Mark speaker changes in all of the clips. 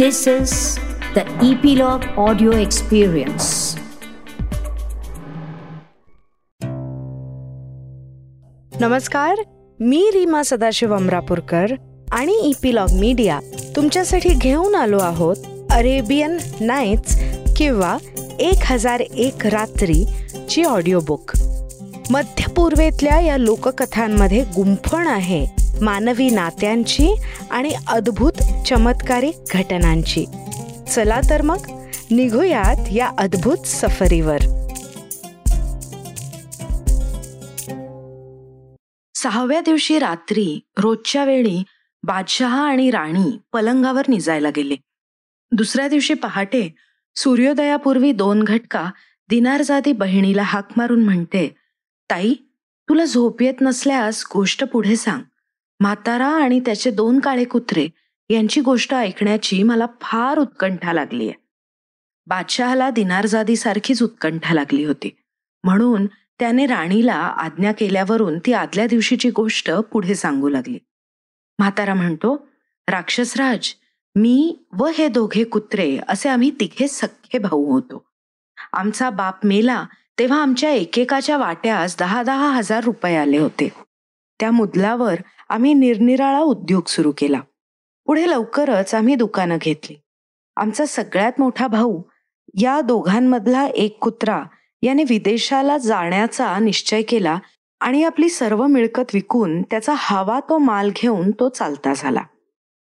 Speaker 1: This is the Epilogue Audio Experience.
Speaker 2: नमस्कार मी रीमा सदाशिव अमरापूरकर आणि epilogue media तुमच्यासाठी घेऊन आलो आहोत अरेबियन नाईट्स किंवा एक हजार एक रात्री ची ऑडिओ बुक मध्य पूर्वेतल्या या लोककथांमध्ये गुंफण आहे मानवी नात्यांची आणि अद्भुत चमत्कारी घटनांची. चला तर मग निघूयात या अद्भुत सफरीवर. सहाव्या दिवशी रात्री रोजच्या वेळी बादशहा आणि राणी पलंगावर निजायला गेले. दुसऱ्या दिवशी पहाटे सूर्योदयापूर्वी दोन घटका दिनारजादी बहिणीला हाक मारून म्हणते ताई तुला झोप येत नसल्यास गोष्ट पुढे सांग. म्हातारा आणि त्याचे दोन काळे कुत्रे यांची गोष्ट ऐकण्याची मला फार उत्कंठा लागली आहे. बादशहाला दिनारजादी सारखीच उत्कंठा लागली होती. म्हणून त्याने राणीला आज्ञा केल्यावरून ती आदल्या दिवशीची गोष्ट पुढे सांगू लागली. म्हातारा म्हणतो राक्षसराज मी व हे दोघे कुत्रे असे आम्ही तिघे सख्खे भाऊ होतो. आमचा बाप मेला तेव्हा आमच्या एकेकाच्या वाट्यास दहा दहा हजार रुपये आले होते. त्या मुदलावर आम्ही निरनिराळा उद्योग सुरू केला. पुढे लवकरच आम्ही दुकानं घेतली. आमचा सगळ्यात मोठा भाऊ या दोघांमधला एक कुत्रा याने विदेशाला जाण्याचा निश्चय केला आणि आपली सर्व मिळकत विकून त्याचा हवा तो माल घेऊन तो चालता झाला.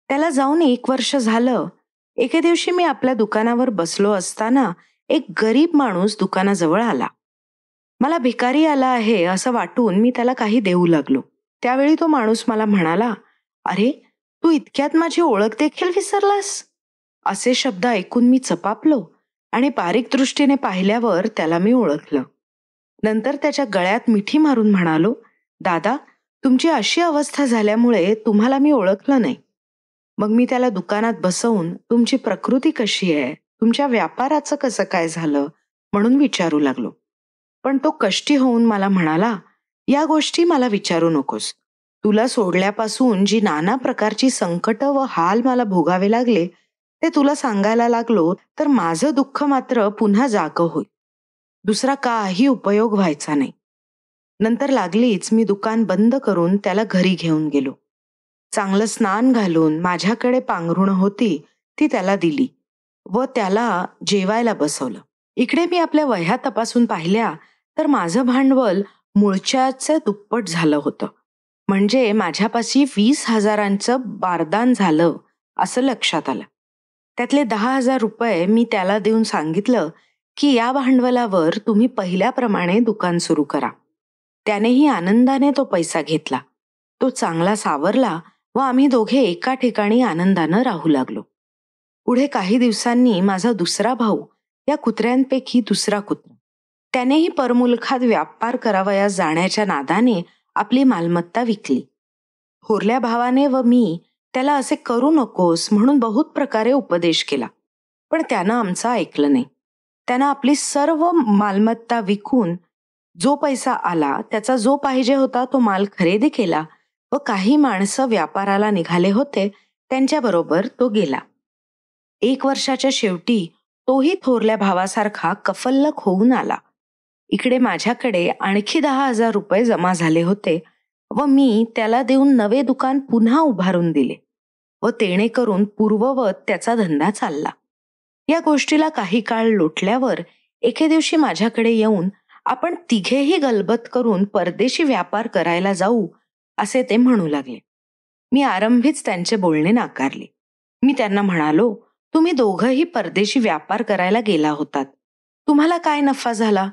Speaker 2: त्याला जाऊन एक वर्ष झालं. एके दिवशी मी आपल्या दुकानावर बसलो असताना एक गरीब माणूस दुकानाजवळ आला. मला भिकारी आला आहे असं वाटून मी त्याला काही देऊ लागलो. त्यावेळी तो माणूस मला म्हणाला अरे तू इतक्यात माझी ओळख देखील विसरलास? असे शब्द ऐकून मी चपापलो आणि बारीक दृष्टीने पाहिल्यावर त्याला मी ओळखलं. नंतर त्याच्या गळ्यात मिठी मारून म्हणालो दादा तुमची अशी अवस्था झाल्यामुळे तुम्हाला मी ओळखलं नाही. मग मी त्याला दुकानात बसवून तुमची प्रकृती कशी आहे? तुमच्या व्यापाराचं कसं काय झालं? म्हणून विचारू लागलो. पण तो कष्टी होऊन मला म्हणाला या गोष्टी मला विचारू नकोस. तुला सोडल्यापासून जी नाना प्रकारची संकट व हाल मला भोगावे लागले ते तुला सांगायला लागलो तर माझं दुःख मात्र पुन्हा जाग होईल. दुसरा काही उपयोग व्हायचा नाही. नंतर लागलीच मी दुकान बंद करून त्याला घरी घेऊन गेलो. चांगलं स्नान घालून माझ्याकडे पांघरुण होती ती त्याला दिली व त्याला जेवायला बसवलं. इकडे मी आपल्या वह्या तपासून पाहिल्या तर माझं भांडवल मूळच्याचं दुप्पट झालं होतं. म्हणजे माझ्यापाशी वीस हजारांचं बारदान झालं असं लक्षात आलं. त्यातले दहा हजार रुपये मी त्याला देऊन सांगितलं की या भांडवलावर तुम्ही पहिल्याप्रमाणे दुकान सुरू करा. त्यानेही आनंदाने तो पैसा घेतला. तो चांगला सावरला व आम्ही दोघे एका ठिकाणी आनंदानं राहू लागलो. पुढे काही दिवसांनी माझा दुसरा भाऊ या कुत्र्यांपैकी दुसरा कुत्रा. त्यानेही परमुलखात व्यापार करावया जाण्याच्या नादाने आपली मालमत्ता विकली. थोरल्या भावाने व मी त्याला असे करू नकोस म्हणून बहुत प्रकारे उपदेश केला. पण त्यानं आमचं ऐकलं नाही. त्यानं आपली सर्व मालमत्ता विकून जो पैसा आला त्याचा जो पाहिजे होता तो माल खरेदी केला व काही माणसं व्यापाराला निघाले होते त्यांच्याबरोबर तो गेला. एक वर्षाच्या शेवटी तोही थोरल्या भावासारखा कफल्लक होऊन आला. इकडे माझ्याकडे आणखी दहा हजार रुपये जमा झाले होते व मी त्याला देऊन नवे दुकान पुन्हा उभारून दिले व तेणे करून पूर्ववत त्याचा धंदा चालला. या गोष्टीला काही काळ लोटल्यावर एके दिवशी माझ्याकडे येऊन आपण तिघेही गलबत करून परदेशी व्यापार करायला जाऊ असे ते म्हणू लागले. मी आरंभीच त्यांचे बोलणे नाकारले. मी त्यांना म्हणालो तुम्ही दोघंही परदेशी व्यापार करायला गेला होतात. तुम्हाला काय नफा झाला?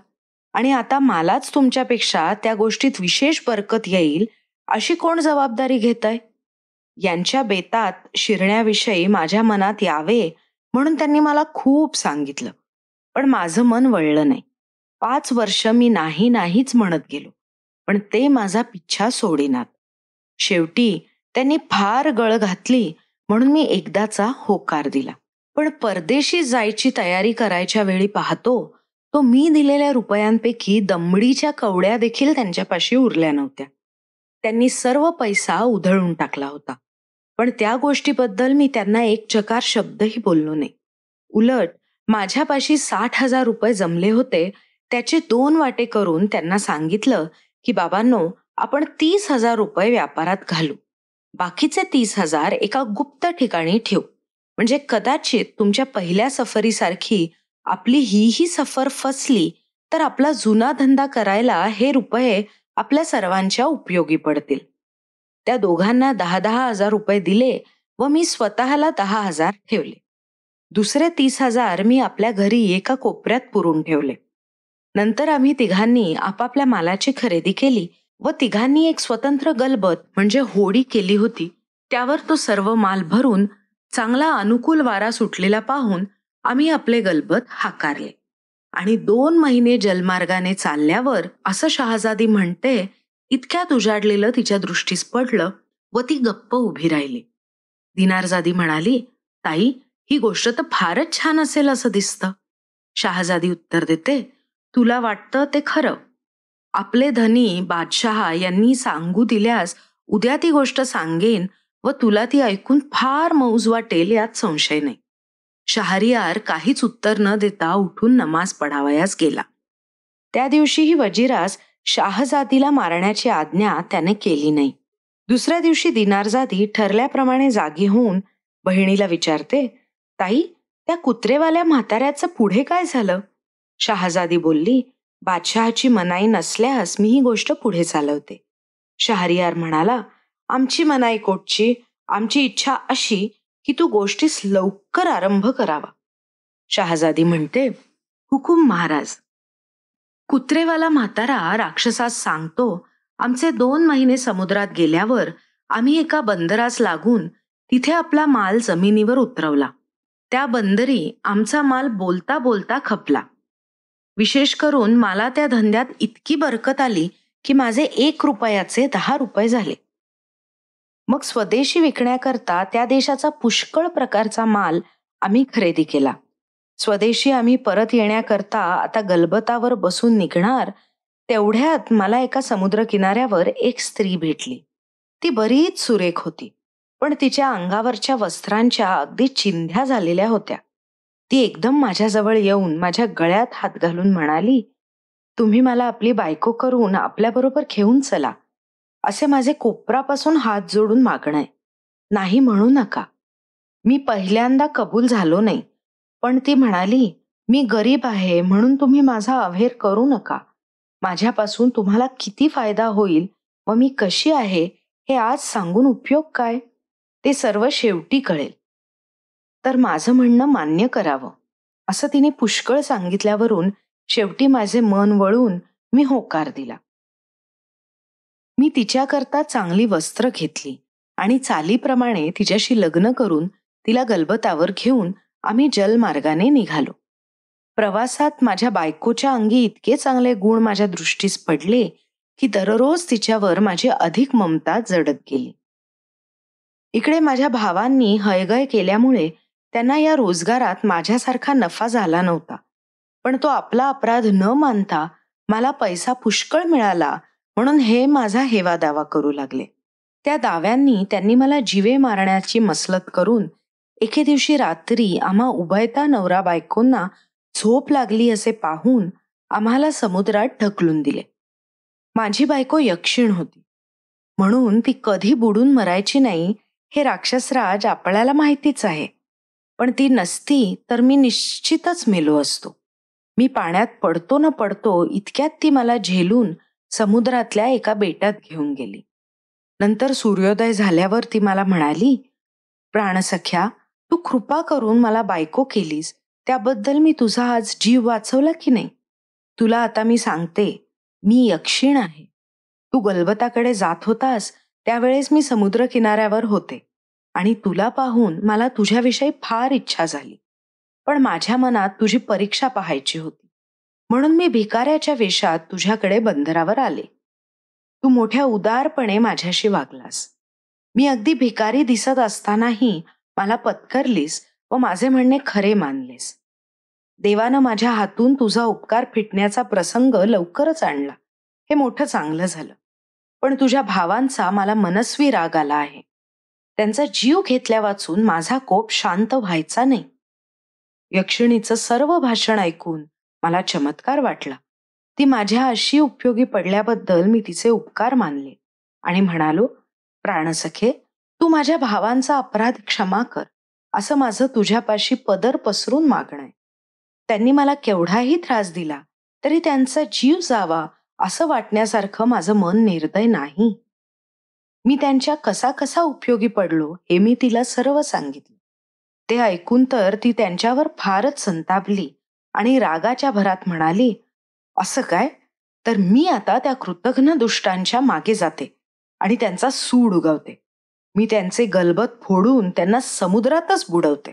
Speaker 2: आणि आता मलाच तुमच्यापेक्षा त्या गोष्टीत विशेष बरकत येईल अशी कोण जबाबदारी घेत आहे यांच्या बेतात शिरण्याविषयी माझ्या मनात यावे म्हणून त्यांनी मला खूप सांगितलं. पण माझं मन वळलं नाही. पाच वर्ष मी नाही नाहीच म्हणत गेलो पण ते माझा पिच्छा सोडिनात. शेवटी त्यांनी फार गळ घातली म्हणून मी एकदाचा होकार दिला. पण परदेशी जायची तयारी करायच्या वेळी पाहतो तो मी दिलेल्या रुपयांपैकी दमडीच्या कवड्या देखील त्यांच्यापाशी उरल्या नव्हत्या. त्यांनी सर्व पैसा उधळून टाकला होता. पण त्या गोष्टीबद्दल मी त्यांना एक चकार शब्दही बोललो नाही. उलट माझ्यापाशी साठ हजार रुपये जमले होते त्याचे दोन वाटे करून त्यांना सांगितलं की बाबांनो आपण तीस हजार रुपये व्यापारात घालू. बाकीचे तीस हजार एका गुप्त ठिकाणी ठेवू. म्हणजे कदाचित तुमच्या पहिल्या सफरीसारखी आपली ही ही सफर फसली तर आपला जुना धंदा करायला हे रुपये आपल्या सर्वांच्या उपयोगी पडतील. त्या दोघांना दहा दहा हजार रुपये दिले व मी स्वतःला दहा हजार ठेवले. दुसरे तीस हजार मी आपल्या घरी एका कोपऱ्यात पुरून ठेवले. नंतर आम्ही तिघांनी आपापल्या मालाची खरेदी केली व तिघांनी एक स्वतंत्र गलबत म्हणजे होडी केली होती. त्यावर तो सर्व माल भरून चांगला अनुकूल वारा सुटलेला पाहून आम्ही आपले गलबत हाकारले. आणि दोन महिने जलमार्गाने चालल्यावर असं शहाजादी म्हणते इतक्यात उजाडलेलं तिच्या दृष्टीस पडलं व ती गप्प उभी राहिली. दिनारजादी म्हणाली ताई ही गोष्ट तर फारच छान असेल असं दिसतं. शहाजादी उत्तर देते तुला वाटतं ते खरं. आपले धनी बादशहा यांनी सांगू दिल्यास उद्या ती गोष्ट सांगेन व तुला ती ऐकून फार मौज वाटेल यात संशय नाही. शहरियार काहीच उत्तर न देता उठून नमाज पढावयास गेला. त्या दिवशीही वजिरास शाहजादीला मारण्याची आज्ञा त्याने केली नाही. दुसऱ्या दिवशी दिनारजादी ठरल्याप्रमाणे जागी होऊन बहिणीला विचारते ताई त्या कुत्रेवाल्या म्हाताऱ्याचं पुढे काय झालं? शहाजादी बोलली बादशहाची मनाई नसल्यास मी ही गोष्ट पुढे चालवते. शहरियार म्हणाला आमची मनाई कोटची आमची इच्छा अशी की तू गोष्टीस लवकर आरंभ करावा. शहाजादी म्हणते हुकुम महाराज कुत्रेवाला म्हातारा राक्षसास सांगतो आमचे दोन महिने समुद्रात गेल्यावर आम्ही एका बंदरास लागून तिथे आपला माल जमिनीवर उतरवला. त्या बंदरी आमचा माल बोलता बोलता खपला. विशेष करून मला त्या धंद्यात इतकी बरकत आली की माझे एक रुपयाचे दहा रुपये झाले. मग स्वदेशी विकण्याकरता त्या देशाचा पुष्कळ प्रकारचा माल आम्ही खरेदी केला. स्वदेशी आम्ही परत येण्याकरता आता गलबतावर बसून निघणार तेवढ्यात मला एका समुद्र किनाऱ्यावर एक स्त्री भेटली. ती बरीच सुरेख होती पण तिच्या अंगावरच्या वस्त्रांच्या अगदी चिंध्या झालेल्या होत्या. ती एकदम माझ्याजवळ येऊन माझ्या गळ्यात हात घालून म्हणाली तुम्ही मला आपली बायको करून आपल्याबरोबर घेऊन चला. असे माझे कोपरापासून हात जोडून मागणं नाही म्हणू नका. मी पहिल्यांदा कबूल झालो नाही. पण ती म्हणाली मी गरीब आहे म्हणून तुम्ही माझा अव्हेर करू नका. माझ्यापासून तुम्हाला किती फायदा होईल? व मी कशी आहे? हे आज सांगून उपयोग काय? ते सर्व शेवटी कळेल. तर माझं म्हणणं मान्य करावं. असं तिने पुष्कळ सांगितल्यावरून शेवटी माझे मन वळून मी होकार दिला. मी तिच्याकरता चांगली वस्त्र घेतली आणि चालीप्रमाणे तिच्याशी लग्न करून तिला गलबतावर घेऊन आम्ही जलमार्गाने निघालो. प्रवासात माझ्या बायकोच्या अंगी इतके चांगले गुण माझ्या दृष्टीस पडले की दररोज तिच्यावर माझी अधिक ममता जडत गेली. इकडे माझ्या भावांनी हयगय केल्यामुळे त्यांना या रोजगारात माझ्यासारखा नफा झाला नव्हता. पण तो आपला अपराध न मानता मला पैसा पुष्कळ मिळाला म्हणून हे माझा हेवा दावा करू लागले. त्या दाव्यांनी त्यांनी मला जीवे मारण्याची मसलत करून एके दिवशी रात्री आम्हा उभयता नवरा बायकोंना झोप लागली असे पाहून आम्हाला समुद्रात ढकलून दिले. माझी बायको यक्षिण होती. म्हणून ती कधी बुडून मरायची नाही हे राक्षसराज आपल्याला माहितीच आहे. पण ती नसती तर मी निश्चितच मेलो असतो. मी पाण्यात पडतो न पडतो इतक्यात ती मला झेलून समुद्रातल्या एका बेटात घेऊन गेली. नंतर सूर्योदय झाल्यावर ती मला म्हणाली प्राणसख्या तू कृपा करून मला बायको केलीस. त्याबद्दल मी तुझा आज जीव वाचवला की नाही? तुला आता मी सांगते मी यक्षिण आहे. तू गलबताकडे जात होतास त्यावेळेस मी समुद्र किनाऱ्यावर होते. आणि तुला पाहून मला तुझ्याविषयी फार इच्छा झाली. पण माझ्या मनात तुझी परीक्षा पाहायची होती. म्हणून मी भिकाऱ्याच्या वेशात तुझ्याकडे बंदरावर आले. तू मोठ्या उदारपणे माझ्याशी वागलास. मी अगदी भिकारी दिसत असतानाही मला पत्करलीस व माझे म्हणणे खरे मानलेस. देवानं माझ्या हातून तुझा उपकार फिटण्याचा प्रसंग लवकरच आणला. हे मोठं चांगलं झालं. पण तुझ्या भावांचा मला मनस्वी राग आला आहे. त्यांचा जीव घेतल्या वाचून माझा कोप शांत व्हायचा नाही. यक्षिणीचं सर्व भाषण ऐकून मला चमत्कार वाटला. ती माझ्या अशी उपयोगी पडल्याबद्दल मी तिचे उपकार मानले आणि म्हणालो प्राणसखे तू माझ्या भावांचा अपराध क्षमा कर. असं माझं तुझ्यापाशी पदर पसरून मागणं त्यांनी मला केवढाही त्रास दिला तरी त्यांचा जीव जावा असं वाटण्यासारखं माझं मन निर्दय नाही. मी त्यांच्या कसा कसा उपयोगी पडलो हे मी तिला सर्व सांगितले. ते ऐकून तर ती त्यांच्यावर फारच संतापली. आणि रागाच्या भरात म्हणाली असं काय? तर मी आता त्या कृतघ्न दुष्टांच्या मागे जाते आणि त्यांचा सूड उगवते. मी त्यांचे गलबत फोडून त्यांना समुद्रातच बुडवते.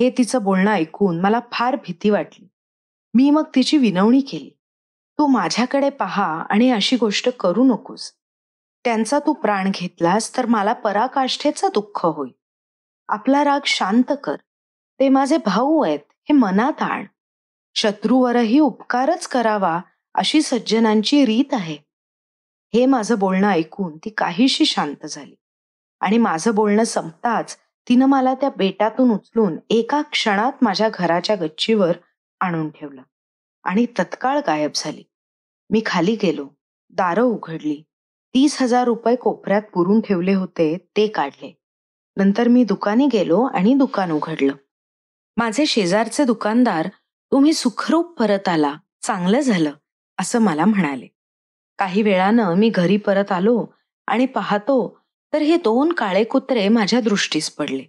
Speaker 2: हे तिचं बोलणं ऐकून मला फार भीती वाटली. मी मग तिची विनवणी केली. तू माझ्याकडे पहा आणि अशी गोष्ट करू नकोस. त्यांचा तू प्राण घेतलास तर मला पराकाष्ठेचं दुःख होईल. आपला राग शांत कर. ते माझे भाऊ आहेत. हे मनात आण. शत्रूवरही उपकारच करावा अशी सज्जनांची रीत आहे. हे माझं बोलणं ऐकून ती काहीशी शांत झाली. आणि माझं बोलणं संपताच तिनं मला त्या बेटातून उचलून एका क्षणात माझ्या घराच्या गच्चीवर आणून ठेवलं. आणि तत्काळ गायब झाली. मी खाली गेलो. दारं उघडली. तीस हजार रुपये कोपऱ्यात पुरून ठेवले होते ते काढले. नंतर मी दुकानी गेलो आणि दुकान उघडलं. माझे शेजारचे दुकानदार तुम्ही सुखरूप परत आला. चांगलं झालं असं मला म्हणाले. काही वेळानं मी घरी परत आलो आणि पाहतो तर हे दोन काळे कुत्रे माझ्या दृष्टीस पडले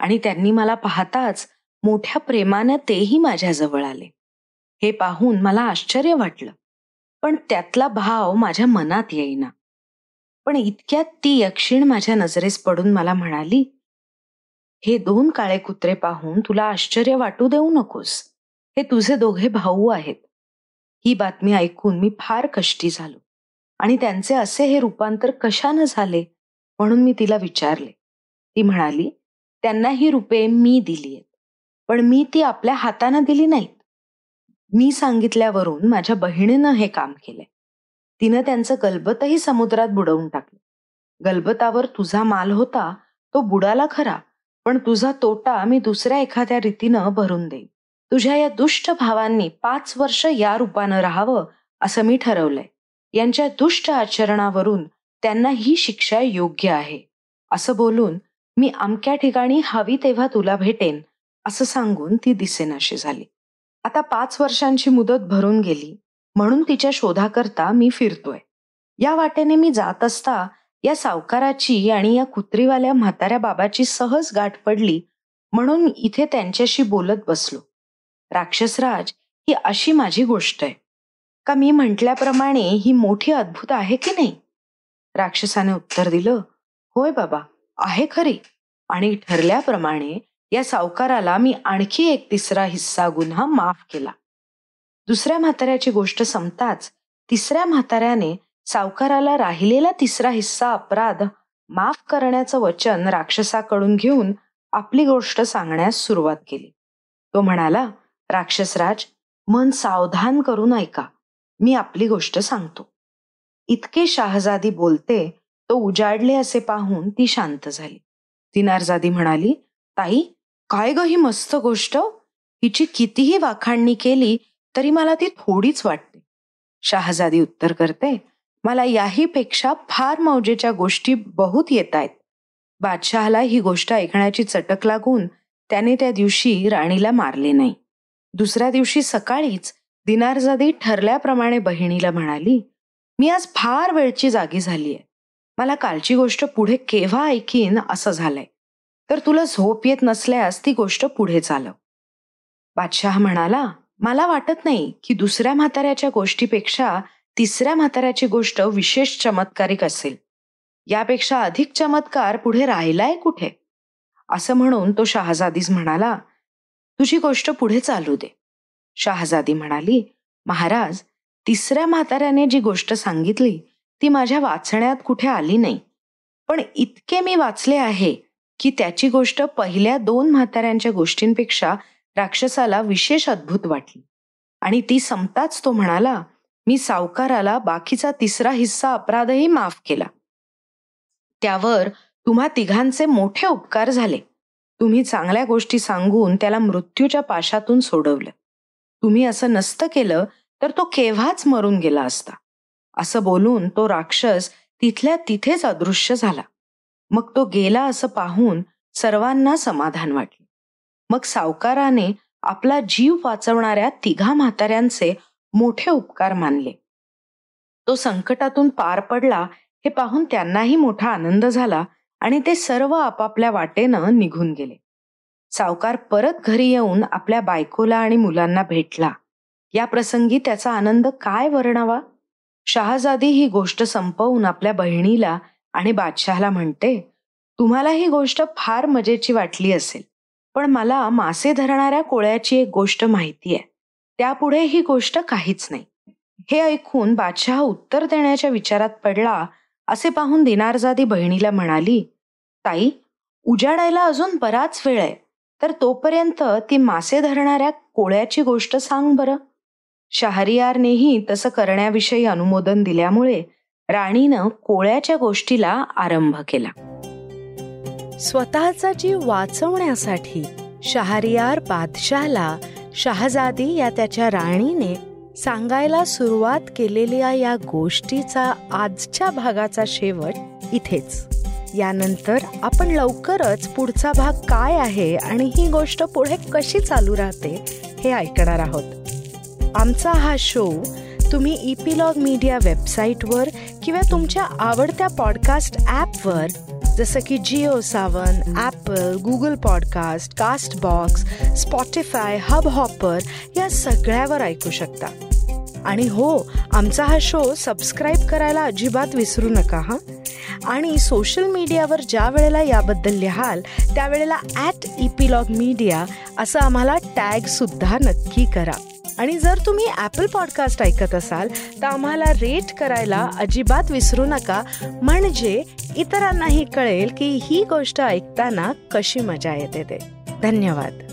Speaker 2: आणि त्यांनी मला पाहताच मोठ्या प्रेमानं तेही माझ्याजवळ आले. हे पाहून मला आश्चर्य वाटलं पण त्यातला भाव माझ्या मनात येईना. पण इतक्यात ती यक्षिण माझ्या नजरेस पडून मला म्हणाली हे दोन काळे कुत्रे पाहून तुला आश्चर्य वाटू देऊ नकोस. हे तुझे दोघे भाऊ आहेत. ही बातमी ऐकून मी फार कष्टी झालो. आणि त्यांचे असे हे रूपांतर कशानं झाले? म्हणून मी तिला विचारले. ती म्हणाली त्यांना ही रुपे मी दिली आहेत. पण मी ती आपल्या हातानं दिली नाहीत. मी सांगितल्यावरून माझ्या बहिणीनं हे काम केलंय. तिनं त्यांचं गलबतही समुद्रात बुडवून टाकलं. गलबतावर तुझा माल होता तो बुडाला खरा. पण तुझा तोटा मी दुसऱ्या एखाद्या रीतीनं भरून देईन. तुझ्या या दुष्ट भावांनी पाच वर्ष या रूपानं राहावं असं मी ठरवलंय. यांच्या दुष्ट आचरणावरून त्यांना ही शिक्षा योग्य आहे. असं बोलून मी अमक्या ठिकाणी हवी तेव्हा तुला भेटेन असं सांगून ती दिसेनाशी झाली. आता पाच वर्षांची मुदत भरून गेली म्हणून तिच्या शोधाकरता मी फिरतोय. या वाटेने मी जात असता या सावकाराची आणि या कुत्रीवाल्या म्हाताऱ्या बाबाची सहज गाठ पडली म्हणून इथे त्यांच्याशी बोलत बसलो. राक्षसराज ही अशी माझी गोष्ट आहे. का मी म्हटल्याप्रमाणे ही मोठी अद्भुत आहे की नाही? राक्षसाने उत्तर दिलं होय बाबा आहे खरी. आणि ठरल्याप्रमाणे या सावकाराला मी आणखी एक तिसरा हिस्सा गुन्हा माफ केला. दुसऱ्या म्हाताऱ्याची गोष्ट संपताच तिसऱ्या म्हाताऱ्याने सावकाराला राहिलेला तिसरा हिस्सा अपराध माफ करण्याचं वचन राक्षसाकडून घेऊन आपली गोष्ट सांगण्यास सुरुवात केली. तो म्हणाला राक्षसराज मन सावधान करून ऐका. मी आपली गोष्ट सांगतो. इतके शाहजादी बोलते तो उजाडले असे पाहून ती शांत झाली. दिनारजादी म्हणाली ताई काय ग ही मस्त गोष्ट? हिची कितीही वाखाणणी केली तरी मला ती थोडीच वाटते. शहाजादी उत्तर करते मला याही पेक्षा फार मौजेच्या गोष्टी बहुत येत आहेत बादशहाला ही गोष्ट ऐकण्याची चटक लागून त्याने त्या दिवशी राणीला मारले नाही. दुसऱ्या दिवशी सकाळीच दिनारजादी ठरल्याप्रमाणे बहिणीला म्हणाली मी आज फार वेळची जागी झालीय. मला कालची गोष्ट पुढे केव्हा ऐकीन असं झालंय. तर तुला झोप येत नसल्यास ती गोष्ट पुढे चालव. बादशाह म्हणाला मला वाटत नाही की दुसऱ्या म्हाताऱ्याच्या गोष्टीपेक्षा तिसऱ्या म्हाताऱ्याची गोष्ट विशेष चमत्कारिक असेल. यापेक्षा अधिक चमत्कार पुढे राहिलाय कुठे? असं म्हणून तो शहाजादीस म्हणाला तुझी गोष्ट पुढे चालू दे. शहाजादी म्हणाली महाराज तिसऱ्या म्हाताऱ्याने जी गोष्ट सांगितली ती माझ्या वाचण्यात कुठे आली नाही. पण इतके मी वाचले आहे की त्याची गोष्ट पहिल्या दोन म्हाताऱ्यांच्या गोष्टींपेक्षा राक्षसाला विशेष अद्भुत वाटली. आणि ती संपताच तो म्हणाला मी सावकाराला बाकीचा तिसरा हिस्सा अपराधही माफ केला. त्यावर तुम्हा तिघांचे मोठे उपकार झाले. तुम्ही चांगल्या गोष्टी सांगून त्याला मृत्यूच्या पाशातून सोडवलं. तुम्ही असं नसतं केलं तर तो केव्हाच मरून गेला असता? असं बोलून तो राक्षस तिथल्या तिथेच अदृश्य झाला. मग तो गेला असं पाहून सर्वांना समाधान वाटले. मग सावकाराने आपला जीव वाचवणाऱ्या तिघा म्हाताऱ्यांचे मोठे उपकार मानले. तो संकटातून पार पडला हे पाहून त्यांनाही मोठा आनंद झाला आणि ते सर्व आपापल्या वाटेनं निघून गेले. सावकार परत घरी येऊन आपल्या बायकोला आणि मुलांना भेटला. या प्रसंगी त्याचा आनंद काय वर्णावा? शहाजादी ही गोष्ट संपवून आपल्या बहिणीला आणि बादशहाला म्हणते तुम्हाला ही गोष्ट फार मजेची वाटली असेल पण मला मासे धरणाऱ्या कोळ्याची एक गोष्ट माहिती आहे त्यापुढे ही गोष्ट काहीच नाही. हे ऐकून बादशहा उत्तर देण्याच्या विचारात पडला असे पाहून दिनारजादी बहिणीला म्हणाली ताई उजाडायला अजून बराच वेळ आहे तर तोपर्यंत ती मासे धरणाऱ्या कोळ्याची गोष्ट सांग बरं. शहरियारनेही तसं करण्याविषयी अनुमोदन दिल्यामुळे राणीनं कोळ्याच्या गोष्टीला आरंभ केला. स्वतःचा जीव वाचवण्यासाठी शहरियार बादशाहला शहाजादी या त्याच्या राणीने सांगायला सुरुवात केलेल्या या गोष्टीचा आजच्या भागाचा शेवट इथेच. यानंतर आपण लवकरच पुढचा भाग काय आहे आणि ही गोष्ट पुढे कशी चालू राहते हे ऐकणार आहोत. आमचा हा शो तुम्ही इपिलॉग मीडिया वेबसाईटवर किंवा तुमच्या आवडत्या पॉडकास्ट ॲपवर जसं की Jio Saavn Apple Google podcast Castbox Spotify Hubhopper या सगळ्यावर ऐकू शकता. आणि हो आमचा हा शो सबस्क्राईब करायला अजिबात विसरू नका हां? आणि सोशल मीडियावर ज्या वेळेला याबद्दल लिहाल त्यावेळेला ॲट इपिलॉग मीडिया असं आम्हाला टॅगसुद्धा नक्की करा. आणि जर तुम्ही ॲपल पॉडकास्ट ऐकत असाल तर आम्हाला रेट करायला अजिबात विसरू नका. म्हणजे इतरांनाही कळेल की ही गोष्ट ऐकताना कशी मजा येते ते. धन्यवाद.